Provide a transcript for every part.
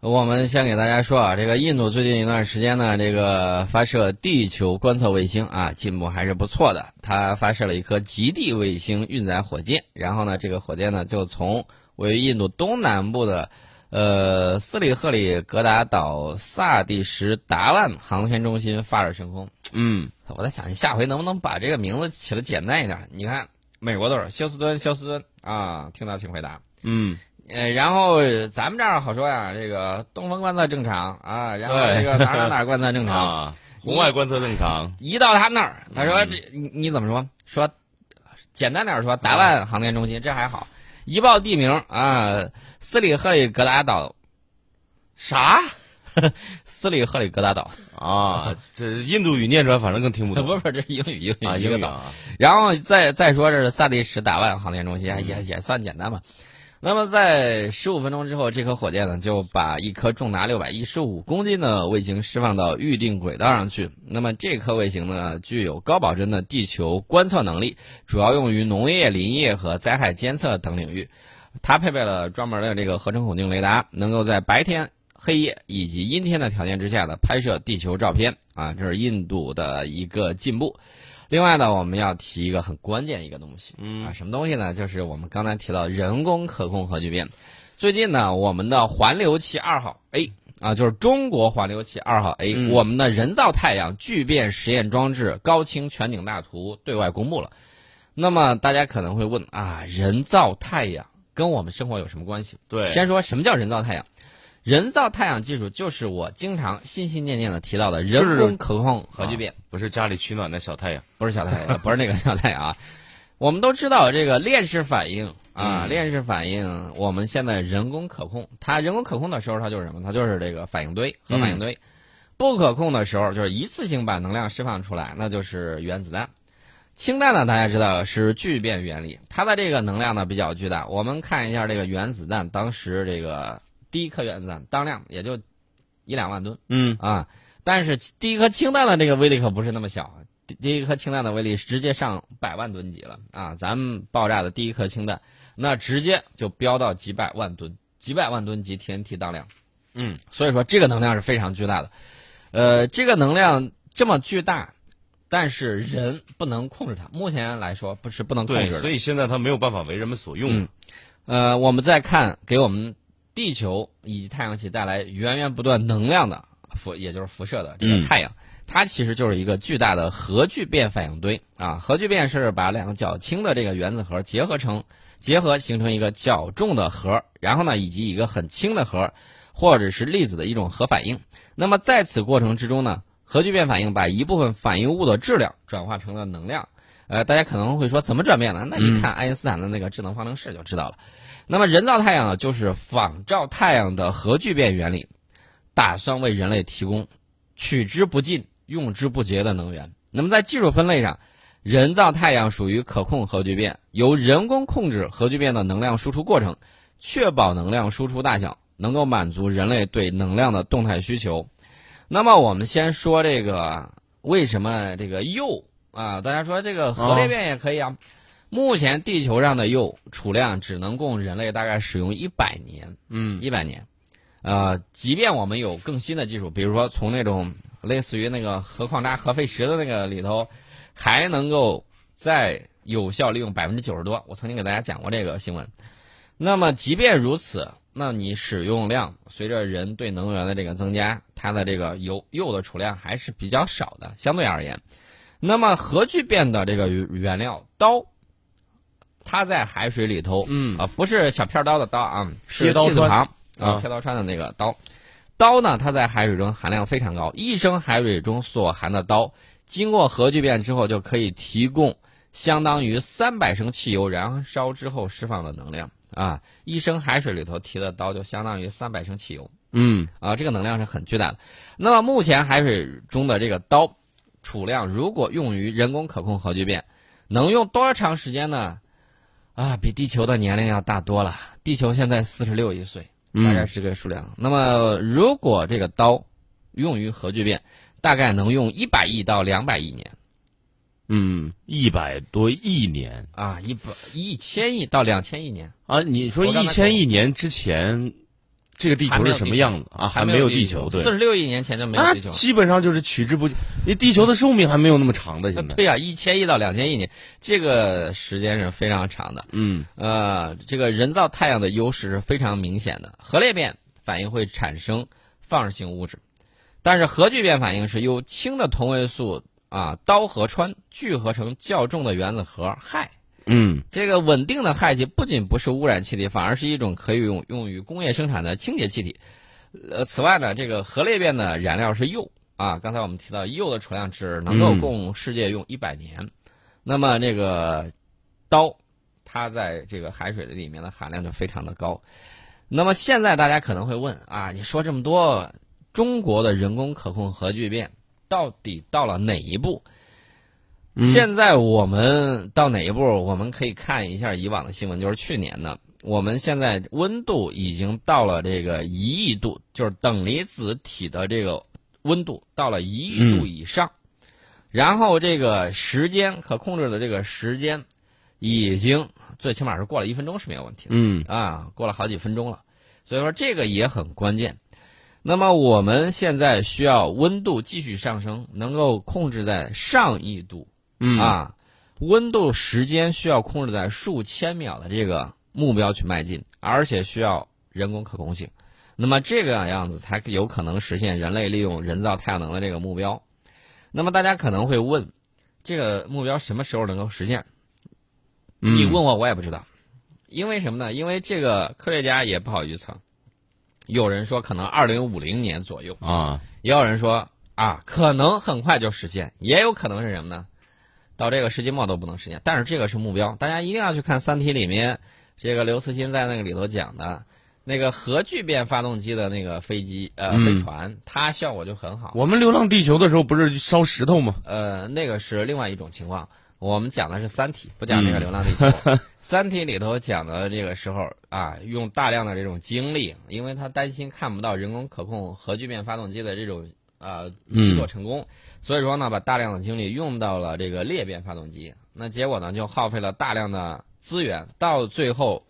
我们先给大家说啊，这个印度最近一段时间呢，这个发射地球观测卫星啊，进步还是不错的。它发射了一颗极地卫星运载火箭，然后呢，这个火箭呢就从位于印度东南部的呃斯里赫里格达岛萨蒂什达万航天中心发射升空。嗯，我在想，你下回能不能把这个名字起的简单一点？你看，美国都是休斯敦，休斯敦啊，听到请回答。嗯。呃，然后咱们这儿好说呀，这个东风观测正常啊，然后这个哪哪哪观测正 常，啊，红外观测正常。一到他那儿，他说这你你怎么说？说简单点说，达万航天中心这还好，一报地名啊，斯里赫里格达岛，啥？斯里赫里格达岛啊，这印度语念出来反正更听不懂。不是不，这是英语英语啊，英语啊。然后再再说这是萨蒂什达万航天中心，也也算简单吧。那么，在十五分钟之后，这颗火箭呢就把一颗重达六百一十五公斤的卫星释放到预定轨道上去。那么，这颗卫星呢具有高保真的地球观测能力，主要用于农业、林业和灾害监测等领域。它配备了专门的这个合成孔径雷达，能够在白天、黑夜以及阴天的条件之下呢拍摄地球照片。啊，这是印度的一个进步。另外呢，我们要提一个很关键一个东西，嗯啊，什么东西呢？就是我们刚才提到人工可控核聚变。最近呢，我们的环流器二号 A 啊，就是中国环流器二号 A，、嗯我们的人造太阳聚变实验装置高清全景大图对外公布了。那么大家可能会问啊，人造太阳跟我们生活有什么关系？对，先说什么叫人造太阳？人造太阳技术就是我经常心心念念的提到的人工可控核聚变。不是家里取暖的小太阳。不是小太阳，不是那个小太阳啊。我们都知道这个链式反应啊，嗯链式反应，我们现在人工可控。它人工可控的时候，它就是什么？它就是这个反应堆核反应堆。不可控的时候，就是一次性把能量释放出来，那就是原子弹。氢弹呢，大家知道是聚变原理，它的这个能量呢比较巨大。我们看一下这个原子弹，当时这个第一颗原子弹当量也就一两万吨。嗯啊，但是第一颗氢弹的这个威力可不是那么小，第第一颗氢弹的威力直接上百万吨级了啊！咱们爆炸的第一颗氢弹，那直接就飙到几百万吨，几百万吨级 TNT 当量，嗯，所以说这个能量是非常巨大的，呃，这个能量这么巨大，但是人不能控制它，目前来说不是不能控制，的所。以现在它没有办法为人们所用。嗯呃，我们再看给我们地球以及太阳系带来源源不断能量的辐，也就是辐射的这个嗯太阳，它其实就是一个巨大的核聚变反应堆啊。核聚变是把两个较轻的这个原子核结合成结合形成一个较重的核，然后呢，以及一个很轻的核或者是粒子的一种核反应。那么在此过程之中呢，核聚变反应把一部分反应物的质量转化成了能量。呃，大家可能会说怎么转变呢？那你看爱因斯坦的那个智能方程式就知道了。那么人造太阳呢，就是仿照太阳的核聚变原理，打算为人类提供取之不尽、用之不竭的能源。那么在技术分类上，人造太阳属于可控核聚变，由人工控制核聚变的能量输出过程，确保能量输出大小能够满足人类对能量的动态需求。那么我们先说这个为什么这个铀啊？大家说这个核裂变也可以啊。目前地球上的铀储量只能供人类大概使用一百年，嗯一百年。呃，即便我们有更新的技术，比如说从那种类似于那个核矿渣、核废石的那个里头，还能够再有效利用百分之九十多。我曾经给大家讲过这个新闻。那么即便如此，那你使用量随着人对能源的这个增加，它的这个铀铀的储量还是比较少的，相对而言。那么核聚变的这个原料刀，它在海水里头，嗯啊，不是小片刀的刀啊，是切刀川气字旁啊啊，切刀川的那个刀。刀呢，它在海水中含量非常高，一升海水中所含的刀，经过核聚变之后，就可以提供相当于三百升汽油燃烧之后释放的能量啊！一升海水里头提的刀，就相当于三百升汽油嗯啊！这个能量是很巨大的。那么目前海水中的这个刀储量，如果用于人工可控核聚变，能用多长时间呢？啊，比地球的年龄要大多了。地球现在四十六亿岁，大概嗯是个数量。那么如果这个刀用于核聚变，大概能用一百亿到两百亿年嗯，一百多亿年啊，一百一千亿到两千亿年。啊！你说一千亿年之前这个地球是什么样子啊？还没有地球，对，四十六亿年前就没有地球，基本上就是取之不尽。你地球的寿命还没有那么长的，现在对呀，一千亿到两千亿年，这个时间是非常长的。嗯，呃，这个人造太阳的优势是非常明显的。核裂变反应会产生放射性物质，但是核聚变反应是由氢的同位素啊氘和氚聚合成较重的原子核氦。嗯，这个稳定的氦气不仅不是污染气体，反而是一种可以用用于工业生产的清洁气体。呃，此外呢，这个核裂变的燃料是铀啊。刚才我们提到铀的储量只能够供世界用一百年。那么这个氘，它在这个海水的里面的含量就非常的高。那么现在大家可能会问啊，你说这么多，中国的人工可控核聚变到底到了哪一步？现在我们到哪一步？我们可以看一下以往的新闻，就是去年呢，我们现在温度已经到了这个一亿度，就是等离子体的这个温度到了一亿度以上，然后这个时间可控制的这个时间已经最起码是过了一分钟是没有问题的，嗯啊，过了好几分钟了，所以说这个也很关键。那么我们现在需要温度继续上升，能够控制在上亿度。嗯啊，温度时间需要控制在数千秒的这个目标去迈进，而且需要人工可控性，那么这个样子才有可能实现人类利用人造太阳能的这个目标。那么大家可能会问，这个目标什么时候能够实现？你问我我也不知道，因为什么呢？因为这个科学家也不好预测。有人说可能二零五零年左右啊，也有人说啊可能很快就实现，也有可能是什么呢？到这个世纪末都不能实现，但是这个是目标，大家一定要去看《三体》里面，这个刘慈欣在那个里头讲的，那个核聚变发动机的那个飞机呃飞船，它效果就很好。我们流浪地球的时候不是烧石头吗？呃，那个是另外一种情况，我们讲的是《三体》，不讲那个流浪地球。《三体》里头讲的这个时候啊，用大量的这种精力，因为他担心看不到人工可控核聚变发动机的这种啊制作成功。所以说呢，把大量的精力用到了这个裂变发动机，那结果呢就耗费了大量的资源，到最后，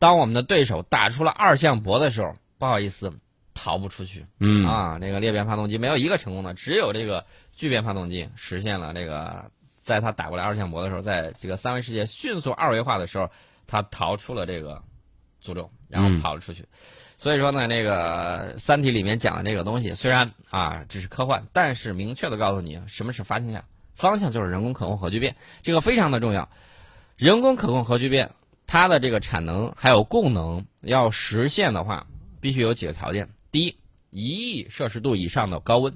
当我们的对手打出了二向箔的时候，不好意思，逃不出去。嗯啊，那个裂变发动机没有一个成功的，只有这个聚变发动机实现了这个，在它打过来二向箔的时候，在这个三维世界迅速二维化的时候，它逃出了这个诅咒，然后跑了出去。所以说呢，那个《三体》里面讲的这个东西，虽然啊只是科幻，但是明确的告诉你什么是方向，方向就是人工可控核聚变，这个非常的重要。人工可控核聚变，它的这个产能还有供能要实现的话，必须有几个条件：第一，一亿摄氏度以上的高温；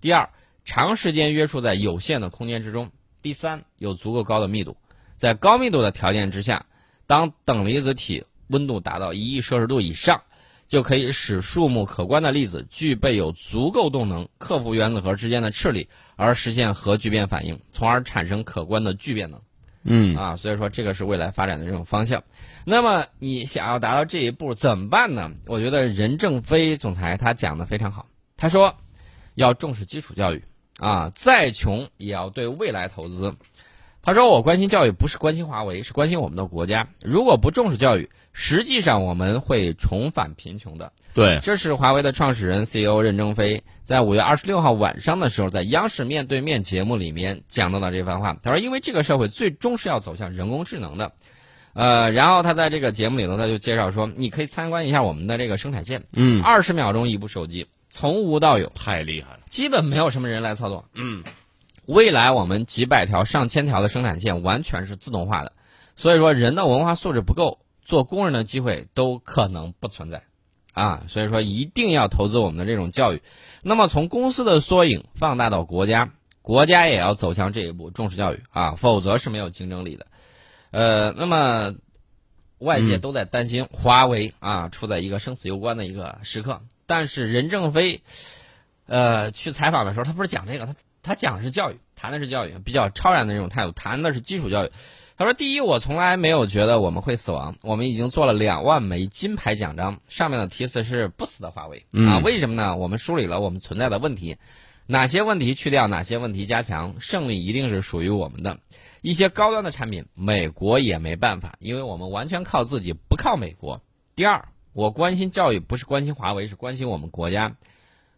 第二，长时间约束在有限的空间之中；第三，有足够高的密度。在高密度的条件之下，当等离子体温度达到一亿摄氏度以上。就可以使数目可观的粒子具备有足够动能克服原子核之间的斥力，而实现核聚变反应，从而产生可观的聚变能。嗯啊，所以说这个是未来发展的这种方向。那么你想要达到这一步怎么办呢？我觉得任正非总裁他讲的非常好，他说要重视基础教育啊，再穷也要对未来投资。他说：“我关心教育，不是关心华为，是关心我们的国家。如果不重视教育，实际上我们会重返贫穷的。”对，这是华为的创始人 CEO 任正非在五月二十六号晚上的时候，在央视面对面节目里面讲到的这番话。他说：“因为这个社会最终是要走向人工智能的。”呃，然后他在这个节目里头，他就介绍说：“你可以参观一下我们的这个生产线，嗯，二十秒钟一部手机，从无到有，太厉害了，基本没有什么人来操作。”嗯。未来我们几百条、上千条的生产线完全是自动化的，所以说人的文化素质不够，做工人的机会都可能不存在，啊，所以说一定要投资我们的这种教育。那么从公司的缩影放大到国家，国家也要走向这一步，重视教育啊，否则是没有竞争力的。呃，那么外界都在担心华为啊处在一个生死攸关的一个时刻，但是任正非，呃，去采访的时候，他不是讲这个他。他讲的是教育，谈的是教育，比较超然的这种态度，谈的是基础教育。他说：“第一，我从来没有觉得我们会死亡，我们已经做了两万枚金牌奖章，上面的题词是‘不死的华为’啊。为什么呢？我们梳理了我们存在的问题，哪些问题去掉，哪些问题加强，胜利一定是属于我们的。一些高端的产品，美国也没办法，因为我们完全靠自己，不靠美国。第二，我关心教育不是关心华为，是关心我们国家。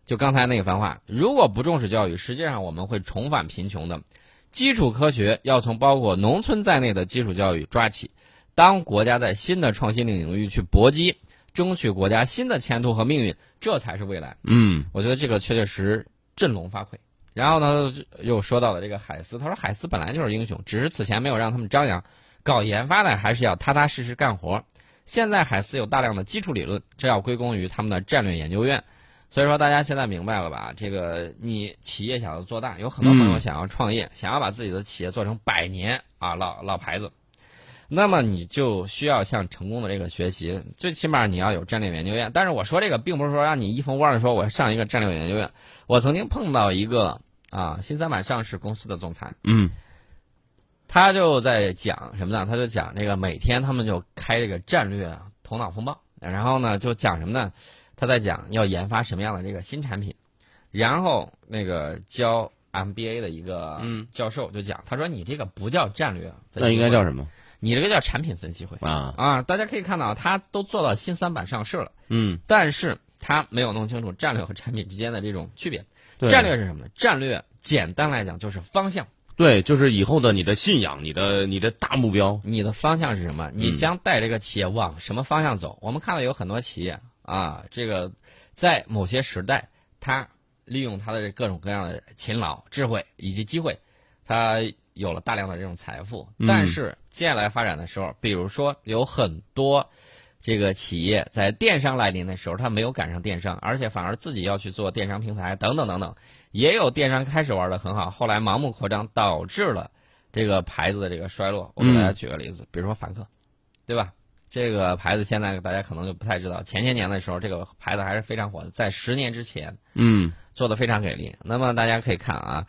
就刚才那番话，如果不重视教育，实际上我们会重返贫穷的。基础科学要从包括农村在内的基础教育抓起。当国家在新的创新领域去搏击，争取国家新的前途和命运，这才是未来。嗯，我觉得这个确确实振聋发聩。然后呢，又说到了这个海思，他说海思本来就是英雄，只是此前没有让他们张扬。搞研发的还是要踏踏实实干活。现在海思有大量的基础理论，这要归功于他们的战略研究院。所以说，大家现在明白了吧？这个你企业想要做大，有很多朋友想要创业，想要把自己的企业做成百年啊老老牌子，那么你就需要向成功的这个学习，最起码你要有战略研究院。但是我说这个，并不是说让你一风光的说我要上一个战略研究院。我曾经碰到一个啊新三板上市公司的总裁，嗯。他就在讲什么呢？他就讲这个每天他们就开这个战略头脑风暴，然后呢就讲什么呢？他在讲要研发什么样的这个新产品，然后那个教 MBA 的一个教授就讲，他说你这个不叫战略，那应该叫什么？你这个叫产品分析会啊啊！大家可以看到，他都做到新三板上市了，嗯，但是他没有弄清楚战略和产品之间的这种区别。战略是什么呢？战略简单来讲就是方向。对，就是以后的你的信仰，你的你的大目标，你的方向是什么？你将带这个企业往什么方向走？我们看到有很多企业啊，这个在某些时代，他利用他的各种各样的勤劳、智慧以及机会，他有了大量的这种财富。但是接下来发展的时候，比如说有很多这个企业在电商来临的时候，他没有赶上电商，而且反而自己要去做电商平台等等等等。也有电商开始玩的很好，后来盲目扩张导致了这个牌子的这个衰落。我给大家举个例子，比如说凡客，对吧？这个牌子现在大家可能就不太知道，前些年的时候这个牌子还是非常火的，在十年之前，嗯，做的非常给力。那么大家可以看啊，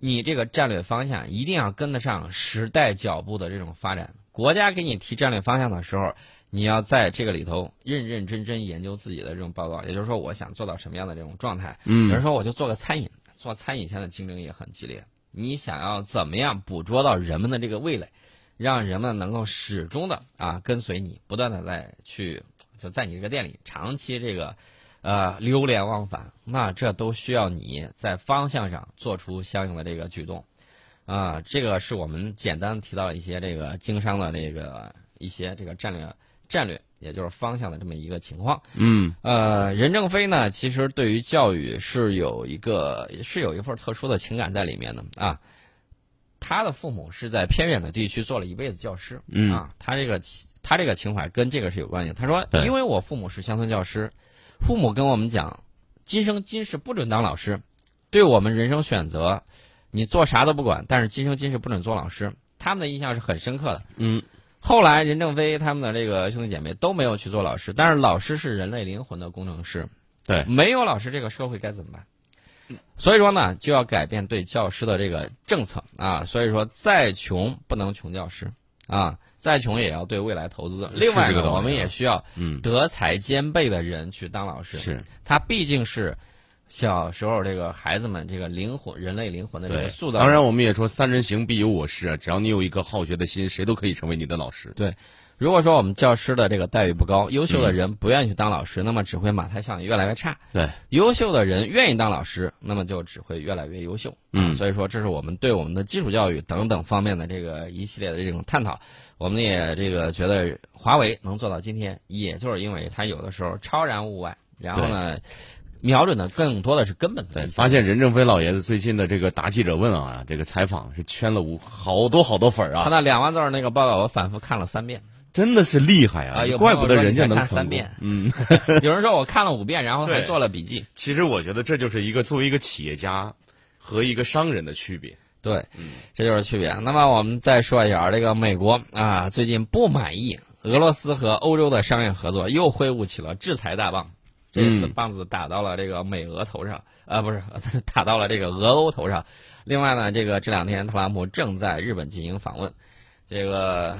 你这个战略方向一定要跟得上时代脚步的这种发展。国家给你提战略方向的时候。你要在这个里头认认真真研究自己的这种报告，也就是说，我想做到什么样的这种状态。嗯，比如说，我就做个餐饮，做餐饮现在竞争也很激烈。你想要怎么样捕捉到人们的这个味蕾，让人们能够始终的啊跟随你，不断的在去就在你这个店里长期这个呃流连忘返，那这都需要你在方向上做出相应的这个举动啊。这个是我们简单提到了一些这个经商的这个一些这个战略。战略，也就是方向的这么一个情况。嗯，呃，任正非呢，其实对于教育是有一个是有一份特殊的情感在里面的啊。他的父母是在偏远的地区做了一辈子教师，嗯啊，他这个他这个情怀跟这个是有关系。他说，因为我父母是乡村教师，父母跟我们讲，今生今世不准当老师，对我们人生选择，你做啥都不管，但是今生今世不准做老师，他们的印象是很深刻的。嗯。后来，任正非他们的这个兄弟姐妹都没有去做老师，但是老师是人类灵魂的工程师，对，没有老师，这个社会该怎么办？所以说呢，就要改变对教师的这个政策啊。所以说，再穷不能穷教师啊，再穷也要对未来投资。另外呢，我们也需要德才兼备的人去当老师，是他毕竟是。小时候，这个孩子们，这个灵魂，人类灵魂的这个塑造。当然，我们也说“三人行，必有我师”啊。只要你有一个好学的心，谁都可以成为你的老师。对，如果说我们教师的这个待遇不高，优秀的人不愿意去当老师，那么只会马太效应越来越差。对，优秀的人愿意当老师，那么就只会越来越优秀。嗯，所以说，这是我们对我们的基础教育等等方面的这个一系列的这种探讨。我们也这个觉得华为能做到今天，也就是因为它有的时候超然物外，然后呢。瞄准的更多的是根本对，发现任正非老爷子最近的这个答记者问啊，这个采访是圈了五好多好多粉啊。他那两万字那个报告，我反复看了三遍，真的是厉害啊！怪不得人家能看三遍。嗯，有人说我看了五遍，然后还做了笔记。其实我觉得这就是一个作为一个企业家和一个商人的区别。对，这就是区别。那么我们再说一下这个美国啊，最近不满意俄罗斯和欧洲的商业合作，又挥舞起了制裁大棒。这次棒子打到了这个美俄头上，啊，不是 打到了这个俄欧头上。另外呢，这个这两天特朗普正在日本进行访问，这个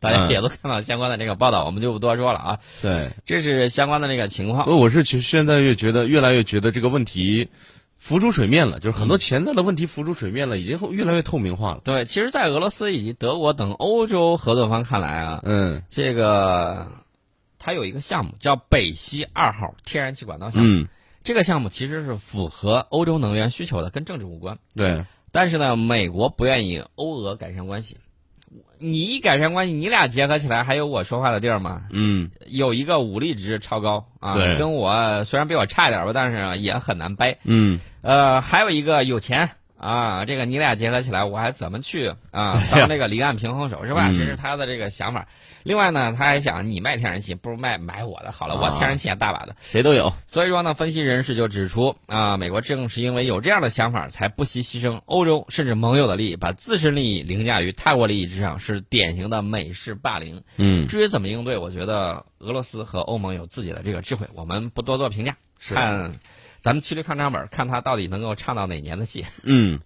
大家也都看到相关的这个报道，我们就不多说了啊。对，这是相关的这个情况。我是觉现在越觉得越来越觉得这个问题浮出水面了，就是很多潜在的问题浮出水面了，已经越来越透明化了。对，其实，在俄罗斯以及德国等欧洲合作方看来啊，嗯，这个。它有一个项目叫北溪二号天然气管道项目。嗯，这个项目其实是符合欧洲能源需求的，跟政治无关。对，但是呢，美国不愿意欧俄改善关系。你一改善关系，你俩结合起来还有我说话的地儿吗？嗯，有一个武力值超高啊，跟我虽然比我差一点吧，但是也很难掰。嗯，呃，还有一个有钱啊，这个你俩结合起来，我还怎么去啊 当这个离岸平衡手是吧？嗯这是他的这个想法。另外呢，他还想你卖天然气，不如卖买我的好了，我啊天然气也大把的。谁都有。所以说呢，分析人士就指出啊，美国正是因为有这样的想法，才不惜牺牲欧洲甚至盟友的利益，把自身利益凌驾于他国利益之上，是典型的美式霸凌。嗯，至于怎么应对，我觉得俄罗斯和欧盟有自己的这个智慧，我们不多做评价，是看咱们骑驴看账本，看他到底能够唱到哪年的戏。嗯。